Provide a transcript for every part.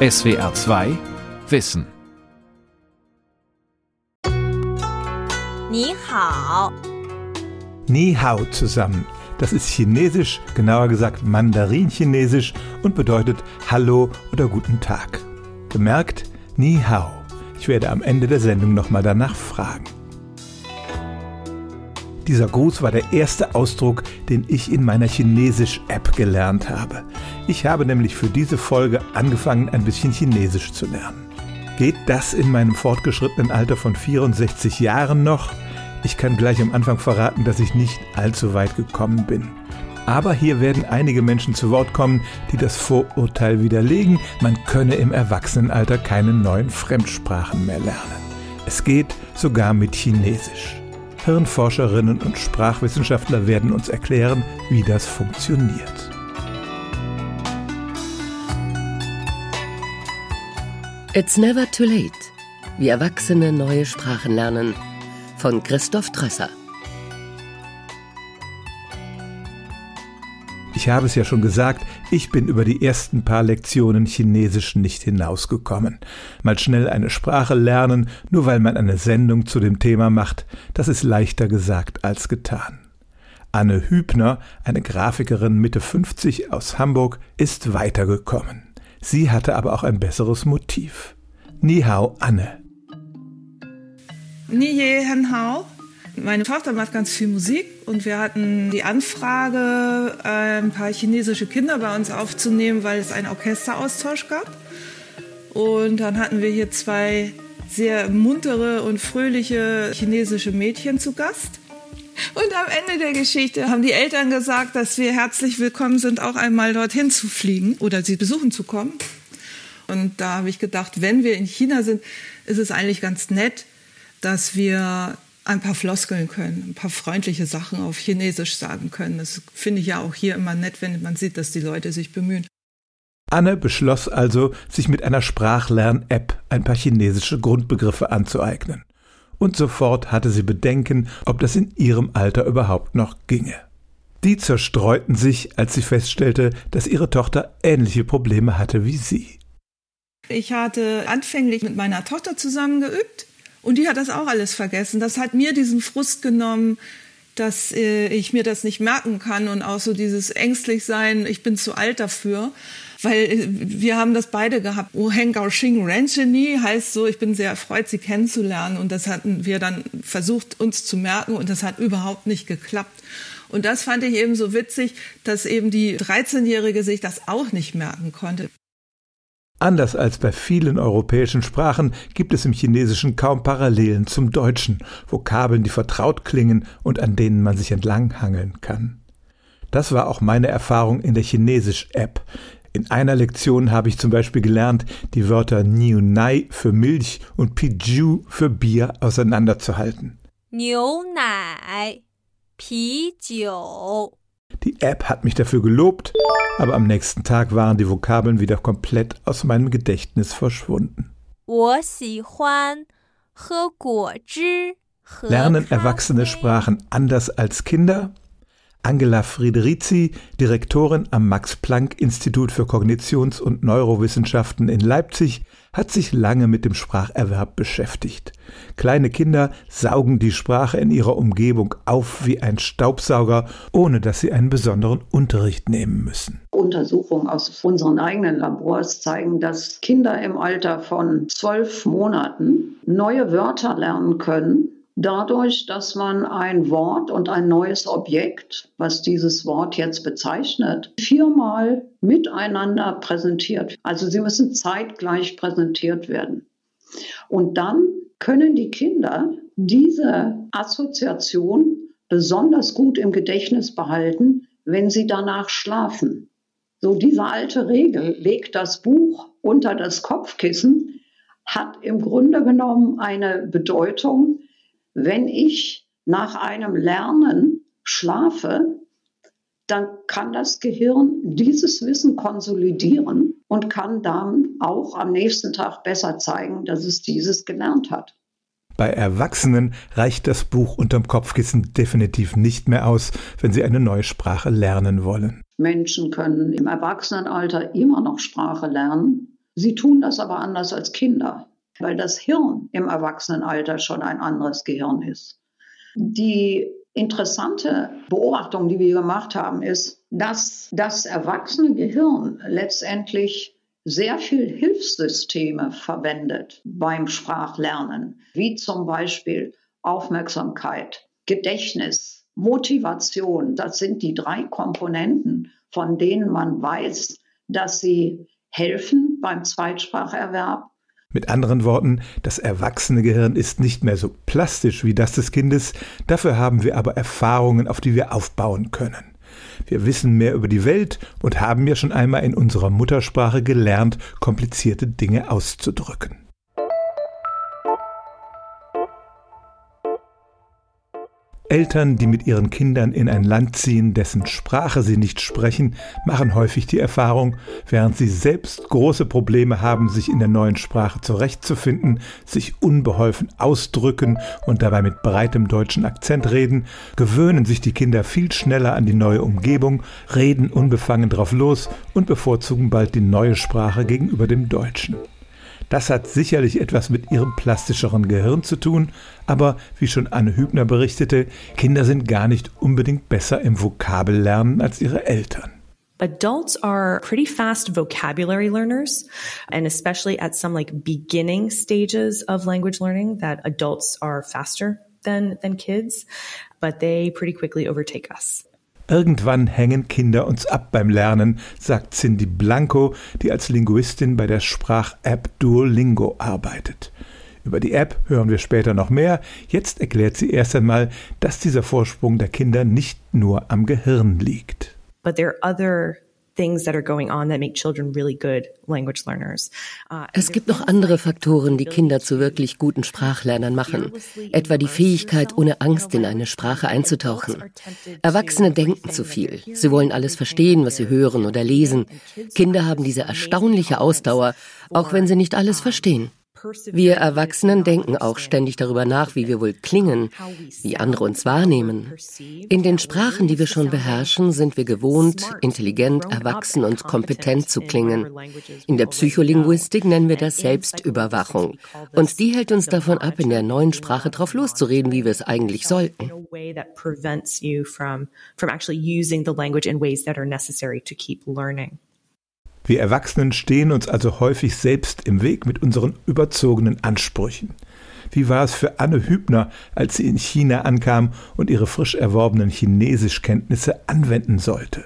SWR 2 Wissen. Ni hao. Ni hao zusammen. Das ist Chinesisch, genauer gesagt Mandarin-Chinesisch und bedeutet Hallo oder Guten Tag. Bemerkt, Ni hao. Ich werde am Ende der Sendung nochmal danach fragen. Dieser Gruß war der erste Ausdruck, den ich in meiner Chinesisch-App gelernt habe. Ich habe nämlich für diese Folge angefangen, ein bisschen Chinesisch zu lernen. Geht das in meinem fortgeschrittenen Alter von 64 Jahren noch? Ich kann gleich am Anfang verraten, dass ich nicht allzu weit gekommen bin. Aber hier werden einige Menschen zu Wort kommen, die das Vorurteil widerlegen, man könne im Erwachsenenalter keine neuen Fremdsprachen mehr lernen. Es geht sogar mit Chinesisch. Hirnforscherinnen und Sprachwissenschaftler werden uns erklären, wie das funktioniert. It's never too late. Wie Erwachsene neue Sprachen lernen. Von Christoph Trösser. Ich habe es ja schon gesagt, ich bin über die ersten paar Lektionen Chinesisch nicht hinausgekommen. Mal schnell eine Sprache lernen, nur weil man eine Sendung zu dem Thema macht, das ist leichter gesagt als getan. Anne Hübner, eine Grafikerin Mitte 50 aus Hamburg, ist weitergekommen. Sie hatte aber auch ein besseres Motiv. Ni hao, Anne. Ni ye hen hao. Meine Tochter macht ganz viel Musik und wir hatten die Anfrage, ein paar chinesische Kinder bei uns aufzunehmen, weil es einen Orchesteraustausch gab. Und dann hatten wir hier zwei sehr muntere und fröhliche chinesische Mädchen zu Gast. Und am Ende der Geschichte haben die Eltern gesagt, dass wir herzlich willkommen sind, auch einmal dorthin zu fliegen oder sie besuchen zu kommen. Und da habe ich gedacht, wenn wir in China sind, ist es eigentlich ganz nett, dass wir ein paar Floskeln können, ein paar freundliche Sachen auf Chinesisch sagen können. Das finde ich ja auch hier immer nett, wenn man sieht, dass die Leute sich bemühen. Anne beschloss also, sich mit einer Sprachlern-App ein paar chinesische Grundbegriffe anzueignen. Und sofort hatte sie Bedenken, ob das in ihrem Alter überhaupt noch ginge. Die zerstreuten sich, als sie feststellte, dass ihre Tochter ähnliche Probleme hatte wie sie. Ich hatte anfänglich mit meiner Tochter zusammen geübt und die hat das auch alles vergessen. Das hat mir diesen Frust genommen, dass äh, ich mir das nicht merken kann und auch so dieses ängstlich sein, ich bin zu alt dafür. Weil äh, wir haben das beide gehabt. Oh Heng Gao Xing Rencheni heißt so, ich bin sehr erfreut, sie kennenzulernen. Und das hatten wir dann versucht, uns zu merken und das hat überhaupt nicht geklappt. Und das fand ich eben so witzig, dass eben die 13-Jährige sich das auch nicht merken konnte. Anders als bei vielen europäischen Sprachen gibt es im Chinesischen kaum Parallelen zum Deutschen, Vokabeln, die vertraut klingen und an denen man sich entlanghangeln kann. Das war auch meine Erfahrung in der Chinesisch-App. In einer Lektion habe ich zum Beispiel gelernt, die Wörter Niu Nai für Milch und Piju für Bier auseinanderzuhalten. Niu Nai, Pijiu. Die App hat mich dafür gelobt, aber am nächsten Tag waren die Vokabeln wieder komplett aus meinem Gedächtnis verschwunden. Lernen Erwachsene Sprachen anders als Kinder? Angela Friederizi, Direktorin am Max-Planck-Institut für Kognitions- und Neurowissenschaften in Leipzig, hat sich lange mit dem Spracherwerb beschäftigt. Kleine Kinder saugen die Sprache in ihrer Umgebung auf wie ein Staubsauger, ohne dass sie einen besonderen Unterricht nehmen müssen. Untersuchungen aus unseren eigenen Labors zeigen, dass Kinder im Alter von zwölf Monaten neue Wörter lernen können, dadurch, dass man ein Wort und ein neues Objekt, was dieses Wort jetzt bezeichnet, viermal miteinander präsentiert. Also sie müssen zeitgleich präsentiert werden. Und dann können die Kinder diese Assoziation besonders gut im Gedächtnis behalten, wenn sie danach schlafen. So diese alte Regel, legt das Buch unter das Kopfkissen, hat im Grunde genommen eine Bedeutung, wenn ich nach einem Lernen schlafe, dann kann das Gehirn dieses Wissen konsolidieren und kann dann auch am nächsten Tag besser zeigen, dass es dieses gelernt hat. Bei Erwachsenen reicht das Buch unterm Kopfkissen definitiv nicht mehr aus, wenn sie eine neue Sprache lernen wollen. Menschen können im Erwachsenenalter immer noch Sprache lernen, Sie tun das aber anders als Kinder, weil das Hirn im Erwachsenenalter schon ein anderes Gehirn ist. Die interessante Beobachtung, die wir gemacht haben, ist, dass das erwachsene Gehirn letztendlich sehr viel Hilfssysteme verwendet beim Sprachlernen, wie zum Beispiel Aufmerksamkeit, Gedächtnis, Motivation. Das sind die drei Komponenten, von denen man weiß, dass sie helfen beim Zweitspracherwerb mit anderen Worten, das erwachsene Gehirn ist nicht mehr so plastisch wie das des Kindes, dafür haben wir aber Erfahrungen, auf die wir aufbauen können. Wir wissen mehr über die Welt und haben ja schon einmal in unserer Muttersprache gelernt, komplizierte Dinge auszudrücken. Eltern, die mit ihren Kindern in ein Land ziehen, dessen Sprache sie nicht sprechen, machen häufig die Erfahrung, während sie selbst große Probleme haben, sich in der neuen Sprache zurechtzufinden, sich unbeholfen ausdrücken und dabei mit breitem deutschen Akzent reden, gewöhnen sich die Kinder viel schneller an die neue Umgebung, reden unbefangen drauf los und bevorzugen bald die neue Sprache gegenüber dem Deutschen. Das hat sicherlich etwas mit ihrem plastischeren Gehirn zu tun, aber wie schon Anne Hübner berichtete, Kinder sind gar nicht unbedingt besser im Vokabellernen als ihre Eltern. Adults are pretty fast vocabulary learners, and especially at some like beginning stages of language learning, that adults are faster than, than kids, but they pretty quickly overtake us. Irgendwann hängen Kinder uns ab beim Lernen, sagt Cindy Blanco, die als Linguistin bei der Sprach-App Duolingo arbeitet. Über die App hören wir später noch mehr. Jetzt erklärt sie erst einmal, dass dieser Vorsprung der Kinder nicht nur am Gehirn liegt. But there are other es gibt noch andere Faktoren, die Kinder zu wirklich guten Sprachlernern machen, etwa die Fähigkeit, ohne Angst in eine Sprache einzutauchen. Erwachsene denken zu viel. Sie wollen alles verstehen, was sie hören oder lesen. Kinder haben diese erstaunliche Ausdauer, auch wenn sie nicht alles verstehen. Wir Erwachsenen denken auch ständig darüber nach, wie wir wohl klingen, wie andere uns wahrnehmen. In den Sprachen, die wir schon beherrschen, sind wir gewohnt, intelligent, erwachsen und kompetent zu klingen. In der Psycholinguistik nennen wir das Selbstüberwachung. Und die hält uns davon ab, in der neuen Sprache drauf loszureden, wie wir es eigentlich sollten. Wir Erwachsenen stehen uns also häufig selbst im Weg mit unseren überzogenen Ansprüchen. Wie war es für Anne Hübner, als sie in China ankam und ihre frisch erworbenen Chinesischkenntnisse anwenden sollte?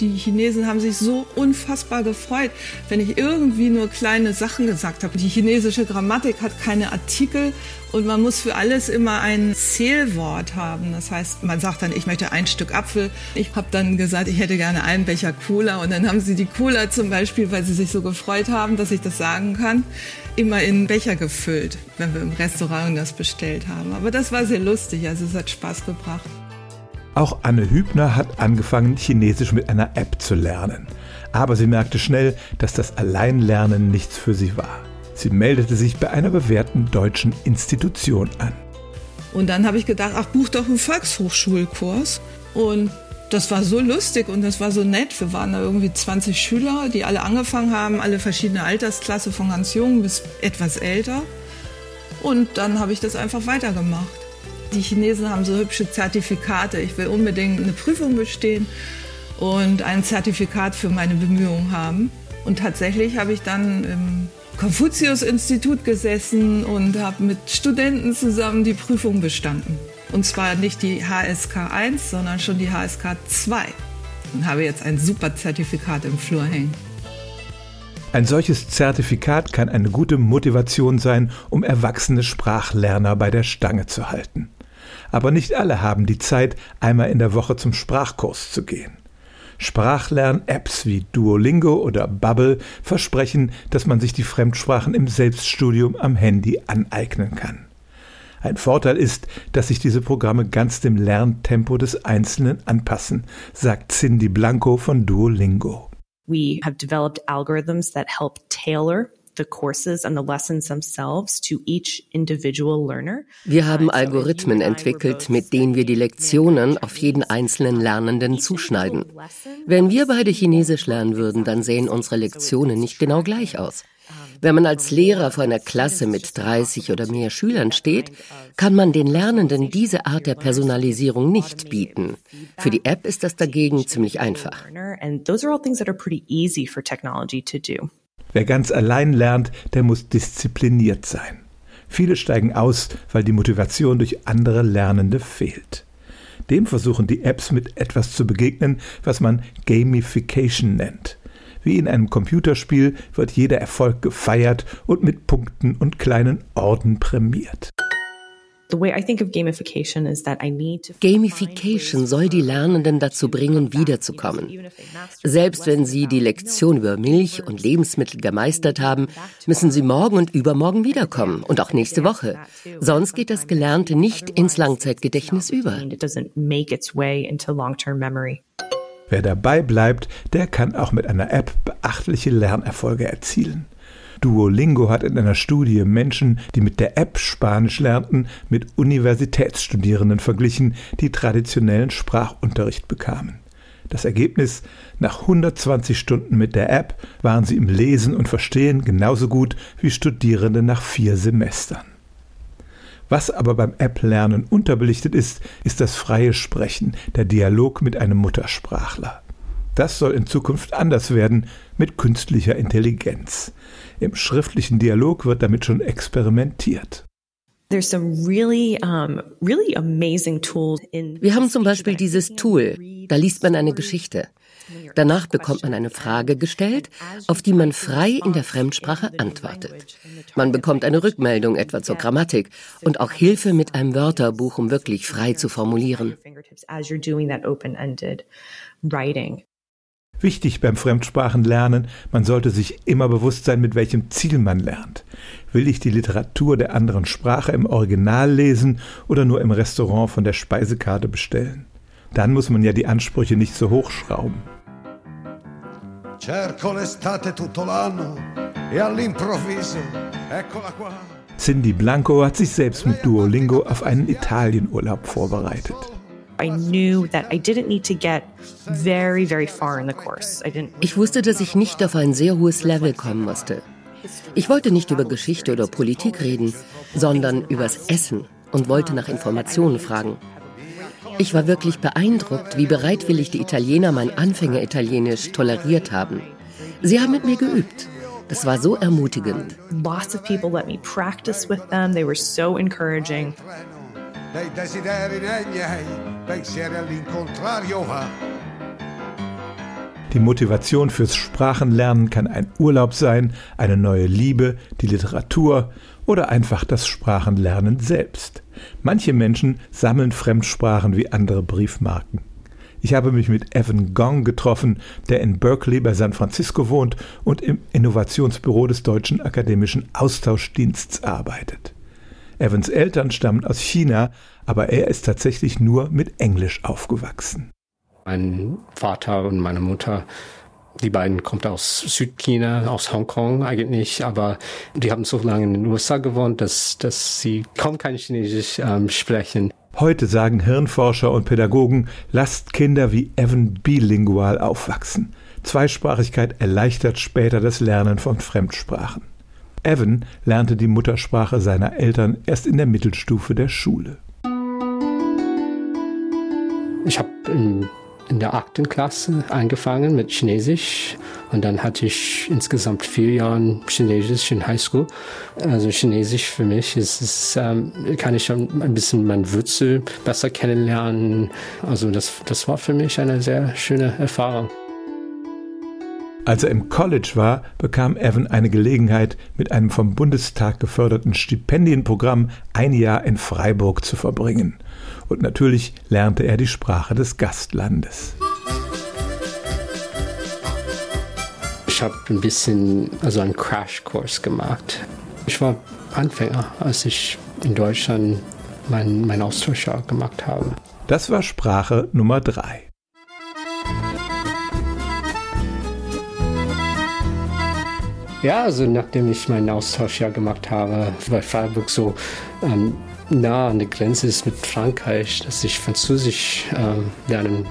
Die Chinesen haben sich so unfassbar gefreut, wenn ich irgendwie nur kleine Sachen gesagt habe. Die chinesische Grammatik hat keine Artikel und man muss für alles immer ein Zählwort haben. Das heißt, man sagt dann, ich möchte ein Stück Apfel. Ich habe dann gesagt, ich hätte gerne einen Becher Cola und dann haben sie die Cola zum Beispiel, weil sie sich so gefreut haben, dass ich das sagen kann, immer in Becher gefüllt, wenn wir im Restaurant das bestellt haben. Aber das war sehr lustig, also es hat Spaß gebracht. Auch Anne Hübner hat angefangen, Chinesisch mit einer App zu lernen. Aber sie merkte schnell, dass das Alleinlernen nichts für sie war. Sie meldete sich bei einer bewährten deutschen Institution an. Und dann habe ich gedacht, ach, buch doch einen Volkshochschulkurs. Und das war so lustig und das war so nett. Wir waren da irgendwie 20 Schüler, die alle angefangen haben, alle verschiedene Altersklasse, von ganz jung bis etwas älter. Und dann habe ich das einfach weitergemacht. Die Chinesen haben so hübsche Zertifikate. Ich will unbedingt eine Prüfung bestehen und ein Zertifikat für meine Bemühungen haben. Und tatsächlich habe ich dann im Konfuzius-Institut gesessen und habe mit Studenten zusammen die Prüfung bestanden. Und zwar nicht die HSK 1, sondern schon die HSK 2. Und habe jetzt ein super Zertifikat im Flur hängen. Ein solches Zertifikat kann eine gute Motivation sein, um erwachsene Sprachlerner bei der Stange zu halten aber nicht alle haben die Zeit, einmal in der Woche zum Sprachkurs zu gehen. Sprachlern-Apps wie Duolingo oder Bubble versprechen, dass man sich die Fremdsprachen im Selbststudium am Handy aneignen kann. Ein Vorteil ist, dass sich diese Programme ganz dem Lerntempo des Einzelnen anpassen, sagt Cindy Blanco von Duolingo. We have developed algorithms that help tailor Wir haben Algorithmen entwickelt, mit denen wir die Lektionen auf jeden einzelnen Lernenden zuschneiden. Wenn wir beide Chinesisch lernen würden, dann sehen unsere Lektionen nicht genau gleich aus. Wenn man als Lehrer vor einer Klasse mit 30 oder mehr Schülern steht, kann man den Lernenden diese Art der Personalisierung nicht bieten. Für die App ist das dagegen ziemlich einfach. Wer ganz allein lernt, der muss diszipliniert sein. Viele steigen aus, weil die Motivation durch andere Lernende fehlt. Dem versuchen die Apps mit etwas zu begegnen, was man Gamification nennt. Wie in einem Computerspiel wird jeder Erfolg gefeiert und mit Punkten und kleinen Orden prämiert. Gamification soll die Lernenden dazu bringen, wiederzukommen. Selbst wenn sie die Lektion über Milch und Lebensmittel gemeistert haben, müssen sie morgen und übermorgen wiederkommen und auch nächste Woche. Sonst geht das Gelernte nicht ins Langzeitgedächtnis über. Wer dabei bleibt, der kann auch mit einer App beachtliche Lernerfolge erzielen. Duolingo hat in einer Studie Menschen, die mit der App Spanisch lernten, mit Universitätsstudierenden verglichen, die traditionellen Sprachunterricht bekamen. Das Ergebnis, nach 120 Stunden mit der App waren sie im Lesen und Verstehen genauso gut wie Studierende nach vier Semestern. Was aber beim App-Lernen unterbelichtet ist, ist das freie Sprechen, der Dialog mit einem Muttersprachler. Das soll in Zukunft anders werden mit künstlicher Intelligenz. Im schriftlichen Dialog wird damit schon experimentiert. Wir haben zum Beispiel dieses Tool, da liest man eine Geschichte. Danach bekommt man eine Frage gestellt, auf die man frei in der Fremdsprache antwortet. Man bekommt eine Rückmeldung etwa zur Grammatik und auch Hilfe mit einem Wörterbuch, um wirklich frei zu formulieren. Wichtig beim Fremdsprachenlernen, man sollte sich immer bewusst sein, mit welchem Ziel man lernt. Will ich die Literatur der anderen Sprache im Original lesen oder nur im Restaurant von der Speisekarte bestellen? Dann muss man ja die Ansprüche nicht so hochschrauben. Cerco l'estate tutto l'anno e all'improvviso eccola qua. Cindy Blanco hat sich selbst mit Duolingo auf einen Italienurlaub vorbereitet. Ich wusste, dass ich nicht auf ein sehr hohes Level kommen musste. Ich wollte nicht über Geschichte oder Politik reden, sondern übers Essen und wollte nach Informationen fragen. Ich war wirklich beeindruckt, wie bereitwillig die Italiener mein Anfänger-Italienisch toleriert haben. Sie haben mit mir geübt. Das war so ermutigend. Lots of people let me practice with them. They were so encouraging. Die Motivation fürs Sprachenlernen kann ein Urlaub sein, eine neue Liebe, die Literatur oder einfach das Sprachenlernen selbst. Manche Menschen sammeln Fremdsprachen wie andere Briefmarken. Ich habe mich mit Evan Gong getroffen, der in Berkeley bei San Francisco wohnt und im Innovationsbüro des Deutschen Akademischen Austauschdiensts arbeitet. Evans Eltern stammen aus China, aber er ist tatsächlich nur mit Englisch aufgewachsen. Mein Vater und meine Mutter die beiden kommt aus Südchina, aus Hongkong eigentlich, aber die haben so lange in den USA gewohnt, dass, dass sie kaum kein Chinesisch ähm, sprechen. Heute sagen Hirnforscher und Pädagogen, lasst Kinder wie Evan bilingual aufwachsen. Zweisprachigkeit erleichtert später das Lernen von Fremdsprachen. Evan lernte die Muttersprache seiner Eltern erst in der Mittelstufe der Schule. Ich habe in der achten Klasse angefangen mit Chinesisch und dann hatte ich insgesamt vier Jahre Chinesisch in Highschool. Also Chinesisch für mich ist, ist ähm, kann ich schon ein bisschen mein Wurzel besser kennenlernen. Also das, das war für mich eine sehr schöne Erfahrung. Als er im College war, bekam Evan eine Gelegenheit, mit einem vom Bundestag geförderten Stipendienprogramm ein Jahr in Freiburg zu verbringen. Und natürlich lernte er die Sprache des Gastlandes. Ich habe ein bisschen, also einen Crashkurs gemacht. Ich war Anfänger, als ich in Deutschland meinen mein Austauschjahr gemacht habe. Das war Sprache Nummer drei. Ja, also nachdem ich meinen Austausch ja gemacht habe, weil Freiburg so ähm, nah an der Grenze ist mit Frankreich, dass ich Französisch ähm, lernen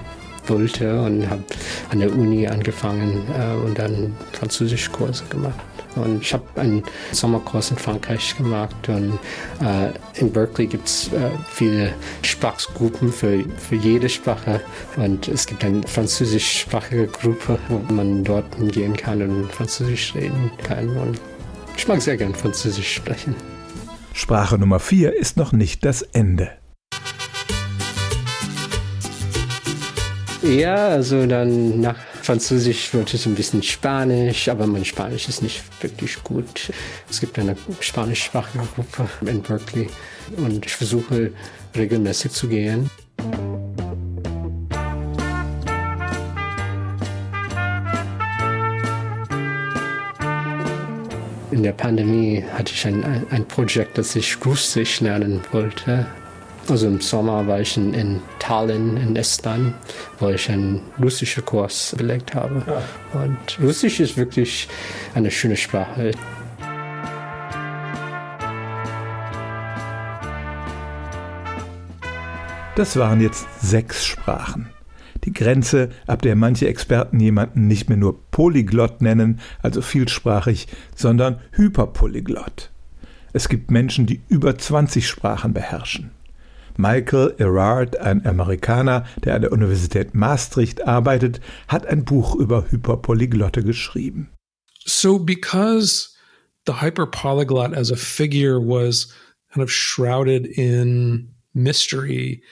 wollte und habe an der Uni angefangen äh, und dann Französischkurse gemacht. Und ich habe einen Sommerkurs in Frankreich gemacht und äh, in Berkeley gibt es äh, viele Sprachgruppen für, für jede Sprache und es gibt eine französischsprachige Gruppe, wo man dort hingehen kann und Französisch reden kann und ich mag sehr gern Französisch sprechen. Sprache Nummer 4 ist noch nicht das Ende. Ja, also dann nach Französisch wollte ich ein bisschen Spanisch, aber mein Spanisch ist nicht wirklich gut. Es gibt eine spanischsprachige Gruppe in Berkeley und ich versuche regelmäßig zu gehen. In der Pandemie hatte ich ein, ein Projekt, das ich Russisch lernen wollte. Also im Sommer war ich in, in Tallinn in Estland, wo ich einen russischen Kurs belegt habe. Ja. Und Russisch ist wirklich eine schöne Sprache. Das waren jetzt sechs Sprachen. Die Grenze, ab der manche Experten jemanden nicht mehr nur Polyglott nennen, also vielsprachig, sondern Hyperpolyglott. Es gibt Menschen, die über 20 Sprachen beherrschen. Michael Erard, ein Amerikaner, der an der Universität Maastricht arbeitet, hat ein Buch über Hyperpolyglotte geschrieben. So because the hyperpolyglot as a figure was kind of shrouded in mystery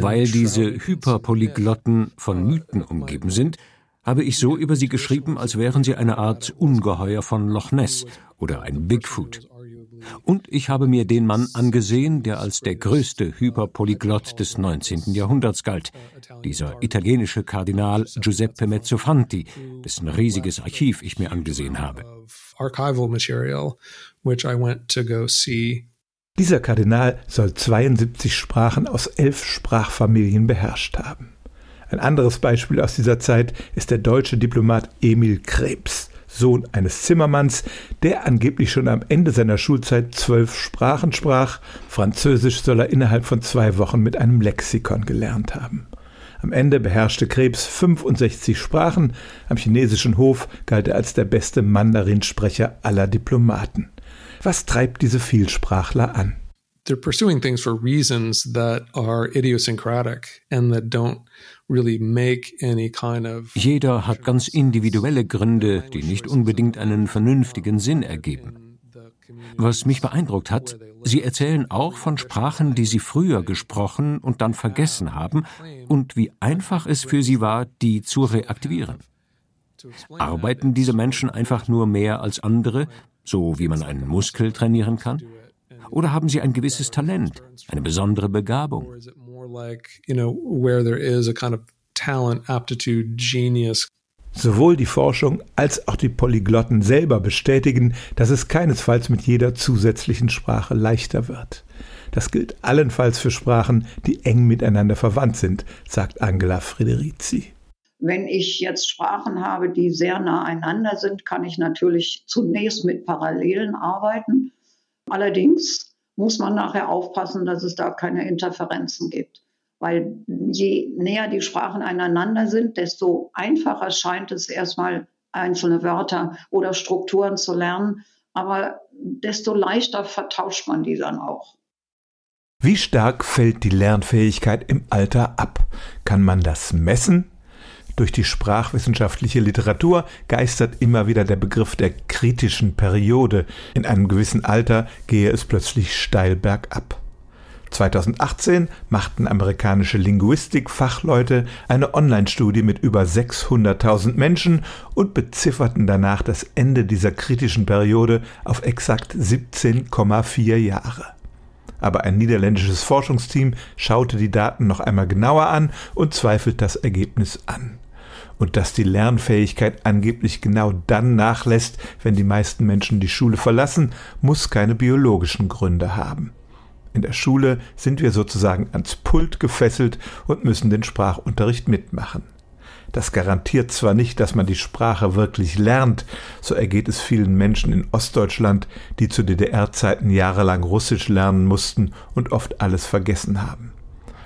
weil diese Hyperpolyglotten von Mythen umgeben sind, habe ich so über sie geschrieben, als wären sie eine Art Ungeheuer von Loch Ness oder ein Bigfoot. Und ich habe mir den Mann angesehen, der als der größte Hyperpolyglott des 19. Jahrhunderts galt, dieser italienische Kardinal Giuseppe Mezzofanti, dessen riesiges Archiv ich mir angesehen habe. Dieser Kardinal soll 72 Sprachen aus elf Sprachfamilien beherrscht haben. Ein anderes Beispiel aus dieser Zeit ist der deutsche Diplomat Emil Krebs. Sohn eines Zimmermanns, der angeblich schon am Ende seiner Schulzeit zwölf Sprachen sprach. Französisch soll er innerhalb von zwei Wochen mit einem Lexikon gelernt haben. Am Ende beherrschte Krebs 65 Sprachen. Am chinesischen Hof galt er als der beste Mandarinsprecher aller Diplomaten. Was treibt diese Vielsprachler an? They're pursuing things for reasons that are idiosyncratic and that don't jeder hat ganz individuelle Gründe, die nicht unbedingt einen vernünftigen Sinn ergeben. Was mich beeindruckt hat, Sie erzählen auch von Sprachen, die Sie früher gesprochen und dann vergessen haben und wie einfach es für Sie war, die zu reaktivieren. Arbeiten diese Menschen einfach nur mehr als andere, so wie man einen Muskel trainieren kann? Oder haben sie ein gewisses Talent, eine besondere Begabung? Sowohl die Forschung als auch die Polyglotten selber bestätigen, dass es keinesfalls mit jeder zusätzlichen Sprache leichter wird. Das gilt allenfalls für Sprachen, die eng miteinander verwandt sind, sagt Angela Frederici. Wenn ich jetzt Sprachen habe, die sehr nah einander sind, kann ich natürlich zunächst mit Parallelen arbeiten. Allerdings muss man nachher aufpassen, dass es da keine Interferenzen gibt. Weil je näher die Sprachen einander sind, desto einfacher scheint es erstmal einzelne Wörter oder Strukturen zu lernen. Aber desto leichter vertauscht man die dann auch. Wie stark fällt die Lernfähigkeit im Alter ab? Kann man das messen? Durch die sprachwissenschaftliche Literatur geistert immer wieder der Begriff der kritischen Periode. In einem gewissen Alter gehe es plötzlich steil bergab. 2018 machten amerikanische Linguistikfachleute eine Online-Studie mit über 600.000 Menschen und bezifferten danach das Ende dieser kritischen Periode auf exakt 17,4 Jahre. Aber ein niederländisches Forschungsteam schaute die Daten noch einmal genauer an und zweifelt das Ergebnis an und dass die Lernfähigkeit angeblich genau dann nachlässt, wenn die meisten Menschen die Schule verlassen, muss keine biologischen Gründe haben. In der Schule sind wir sozusagen ans Pult gefesselt und müssen den Sprachunterricht mitmachen. Das garantiert zwar nicht, dass man die Sprache wirklich lernt, so ergeht es vielen Menschen in Ostdeutschland, die zu DDR-Zeiten jahrelang Russisch lernen mussten und oft alles vergessen haben.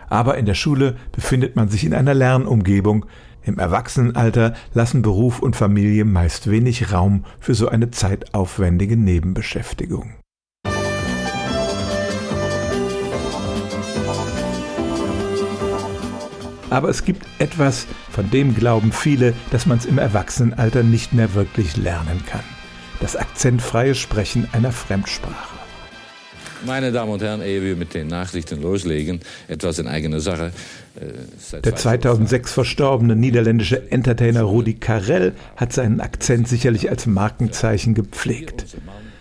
Aber in der Schule befindet man sich in einer Lernumgebung. Im Erwachsenenalter lassen Beruf und Familie meist wenig Raum für so eine zeitaufwendige Nebenbeschäftigung. Aber es gibt etwas, von dem glauben viele, dass man es im Erwachsenenalter nicht mehr wirklich lernen kann. Das akzentfreie Sprechen einer Fremdsprache. Meine Damen und Herren, ehe wir mit den Nachrichten loslegen, etwas in eigener Sache. Äh, Der 2006 verstorbene niederländische Entertainer Rudi Carell hat seinen Akzent sicherlich als Markenzeichen gepflegt.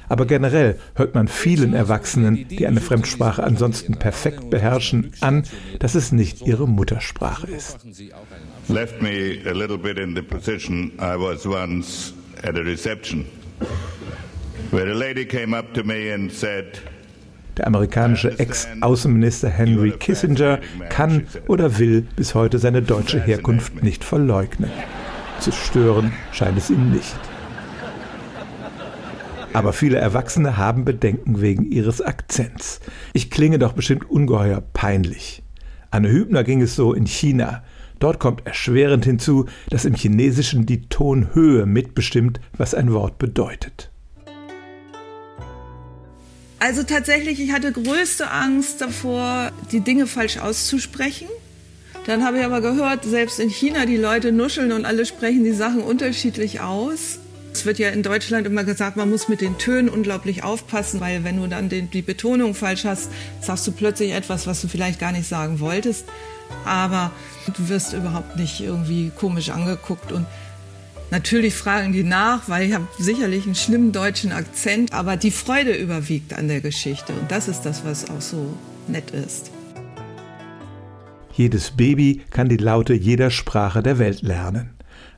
Aber generell hört man vielen Erwachsenen, die eine Fremdsprache ansonsten perfekt beherrschen, an, dass es nicht ihre Muttersprache ist. Left me a little bit in the position I was once at a reception, where a lady came up to me and said, der amerikanische Ex-Außenminister Henry Kissinger kann oder will bis heute seine deutsche Herkunft nicht verleugnen. Zu stören scheint es ihn nicht. Aber viele Erwachsene haben Bedenken wegen ihres Akzents. Ich klinge doch bestimmt ungeheuer peinlich. Anne Hübner ging es so in China. Dort kommt erschwerend hinzu, dass im Chinesischen die Tonhöhe mitbestimmt, was ein Wort bedeutet. Also tatsächlich, ich hatte größte Angst davor, die Dinge falsch auszusprechen. Dann habe ich aber gehört, selbst in China die Leute nuscheln und alle sprechen die Sachen unterschiedlich aus. Es wird ja in Deutschland immer gesagt, man muss mit den Tönen unglaublich aufpassen, weil wenn du dann den, die Betonung falsch hast, sagst du plötzlich etwas, was du vielleicht gar nicht sagen wolltest. Aber du wirst überhaupt nicht irgendwie komisch angeguckt und Natürlich fragen die nach, weil ich habe sicherlich einen schlimmen deutschen Akzent, aber die Freude überwiegt an der Geschichte und das ist das, was auch so nett ist. Jedes Baby kann die Laute jeder Sprache der Welt lernen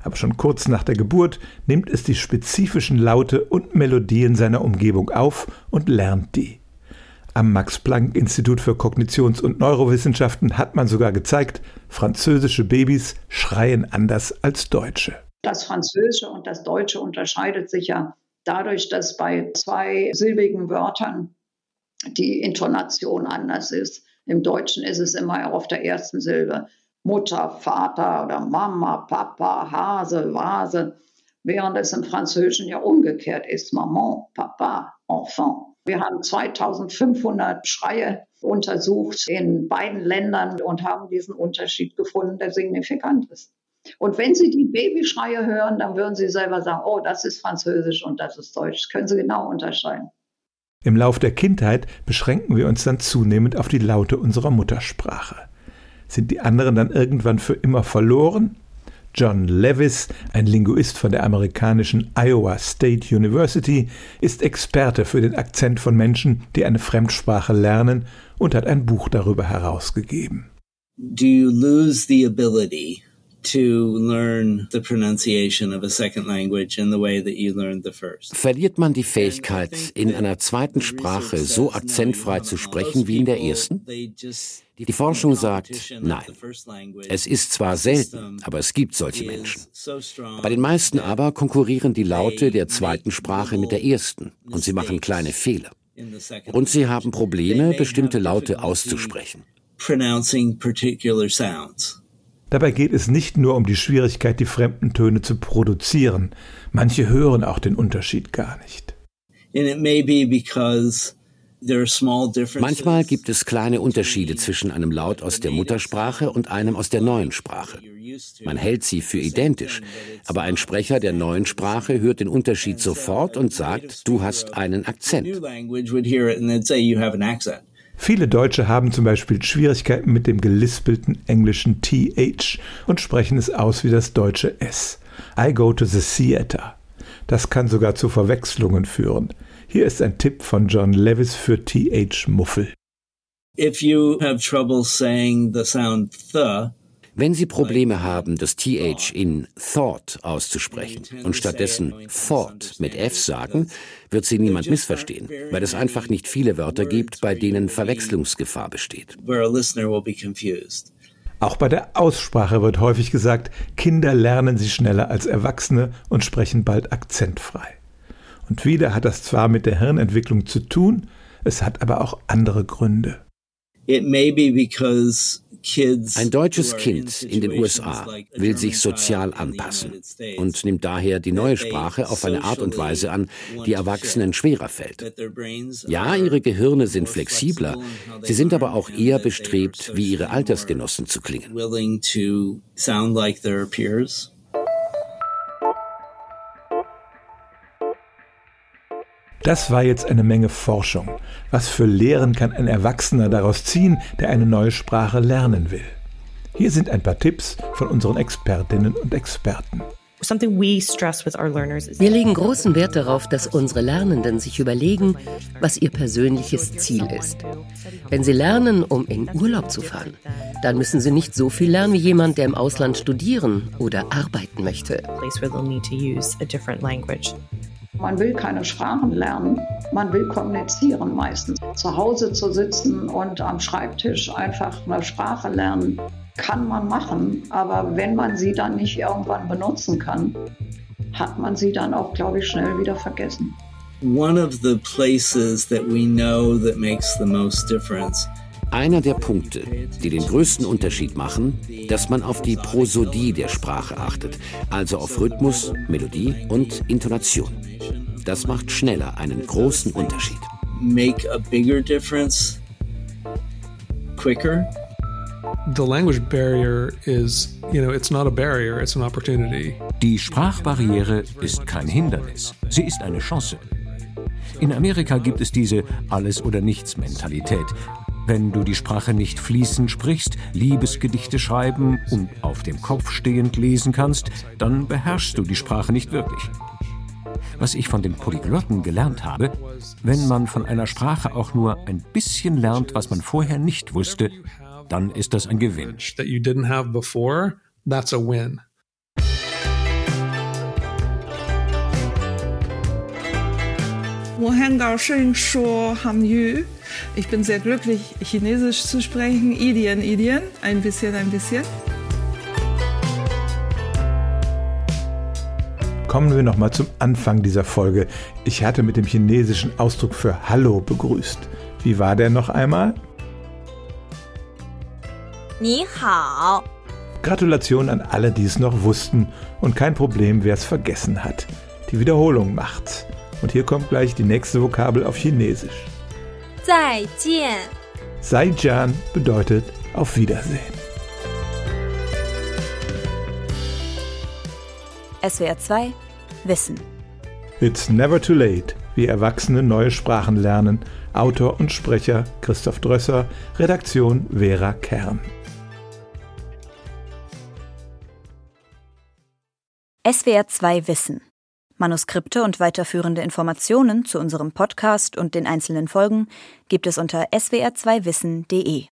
aber schon kurz nach der Geburt nimmt es die spezifischen Laute und Melodien seiner Umgebung auf und lernt die. Am Max Planck Institut für Kognitions- und Neurowissenschaften hat man sogar gezeigt, französische Babys schreien anders als deutsche. Das Französische und das Deutsche unterscheidet sich ja dadurch, dass bei zwei silbigen Wörtern die Intonation anders ist. Im Deutschen ist es immer auf der ersten Silbe. Mutter, Vater oder Mama, Papa, Hase, Vase, während es im Französischen ja umgekehrt ist, Maman, Papa, Enfant. Wir haben 2500 Schreie untersucht in beiden Ländern und haben diesen Unterschied gefunden, der signifikant ist. Und wenn Sie die Babyschreie hören, dann würden Sie selber sagen, oh, das ist Französisch und das ist Deutsch. Das können Sie genau unterscheiden. Im Lauf der Kindheit beschränken wir uns dann zunehmend auf die Laute unserer Muttersprache. Sind die anderen dann irgendwann für immer verloren? John Levis, ein Linguist von der amerikanischen Iowa State University, ist Experte für den Akzent von Menschen, die eine Fremdsprache lernen und hat ein Buch darüber herausgegeben. Do you lose the ability to learn the pronunciation of a second language in the way that you learned the first. Verliert man die Fähigkeit, in einer zweiten Sprache so akzentfrei zu sprechen wie in der ersten? Die Forschung sagt, nein. Es ist zwar selten, aber es gibt solche Menschen. Bei den meisten aber konkurrieren die Laute der zweiten Sprache mit der ersten und sie machen kleine Fehler. Und sie haben Probleme, bestimmte Laute auszusprechen. Pronouncing particular sounds. Dabei geht es nicht nur um die Schwierigkeit, die fremden Töne zu produzieren. Manche hören auch den Unterschied gar nicht. Manchmal gibt es kleine Unterschiede zwischen einem Laut aus der Muttersprache und einem aus der neuen Sprache. Man hält sie für identisch, aber ein Sprecher der neuen Sprache hört den Unterschied sofort und sagt, du hast einen Akzent. Viele Deutsche haben zum Beispiel Schwierigkeiten mit dem gelispelten englischen TH und sprechen es aus wie das deutsche S. I go to the theater. Das kann sogar zu Verwechslungen führen. Hier ist ein Tipp von John Levis für TH Muffel. If you have trouble saying the sound the, wenn Sie Probleme haben, das TH in thought auszusprechen und stattdessen thought mit F sagen, wird Sie niemand missverstehen, weil es einfach nicht viele Wörter gibt, bei denen Verwechslungsgefahr besteht. Auch bei der Aussprache wird häufig gesagt, Kinder lernen sie schneller als Erwachsene und sprechen bald akzentfrei. Und wieder hat das zwar mit der Hirnentwicklung zu tun, es hat aber auch andere Gründe. Ein deutsches Kind in den USA will sich sozial anpassen und nimmt daher die neue Sprache auf eine Art und Weise an, die Erwachsenen schwerer fällt. Ja, ihre Gehirne sind flexibler, sie sind aber auch eher bestrebt, wie ihre Altersgenossen zu klingen. Das war jetzt eine Menge Forschung. Was für Lehren kann ein Erwachsener daraus ziehen, der eine neue Sprache lernen will? Hier sind ein paar Tipps von unseren Expertinnen und Experten. Wir legen großen Wert darauf, dass unsere Lernenden sich überlegen, was ihr persönliches Ziel ist. Wenn sie lernen, um in Urlaub zu fahren, dann müssen sie nicht so viel lernen wie jemand, der im Ausland studieren oder arbeiten möchte. Man will keine Sprachen lernen, man will kommunizieren meistens. Zu Hause zu sitzen und am Schreibtisch einfach eine Sprache lernen, kann man machen, aber wenn man sie dann nicht irgendwann benutzen kann, hat man sie dann auch, glaube ich, schnell wieder vergessen. One of the places that we know that makes the most difference einer der Punkte, die den größten Unterschied machen, dass man auf die Prosodie der Sprache achtet, also auf Rhythmus, Melodie und Intonation. Das macht schneller einen großen Unterschied. Make a bigger difference quicker. The language barrier is, you know, it's not a barrier, it's an opportunity. Die Sprachbarriere ist kein Hindernis, sie ist eine Chance. In Amerika gibt es diese Alles- oder Nichts-Mentalität. Wenn du die Sprache nicht fließend sprichst, Liebesgedichte schreiben und auf dem Kopf stehend lesen kannst, dann beherrschst du die Sprache nicht wirklich. Was ich von den Polyglotten gelernt habe, wenn man von einer Sprache auch nur ein bisschen lernt, was man vorher nicht wusste, dann ist das ein Gewinn. Ich bin sehr glücklich, Chinesisch zu sprechen. Idien, Idien, ein bisschen, ein bisschen. Kommen wir nochmal zum Anfang dieser Folge. Ich hatte mit dem chinesischen Ausdruck für Hallo begrüßt. Wie war der noch einmal? Ni hao. Gratulation an alle, die es noch wussten und kein Problem, wer es vergessen hat. Die Wiederholung macht's. Und hier kommt gleich die nächste Vokabel auf Chinesisch. 再见. Saijian bedeutet auf Wiedersehen. SWR 2 Wissen. It's never too late, wie Erwachsene neue Sprachen lernen. Autor und Sprecher Christoph Drösser, Redaktion Vera Kern. SWR 2 Wissen. Manuskripte und weiterführende Informationen zu unserem Podcast und den einzelnen Folgen gibt es unter swr2wissen.de.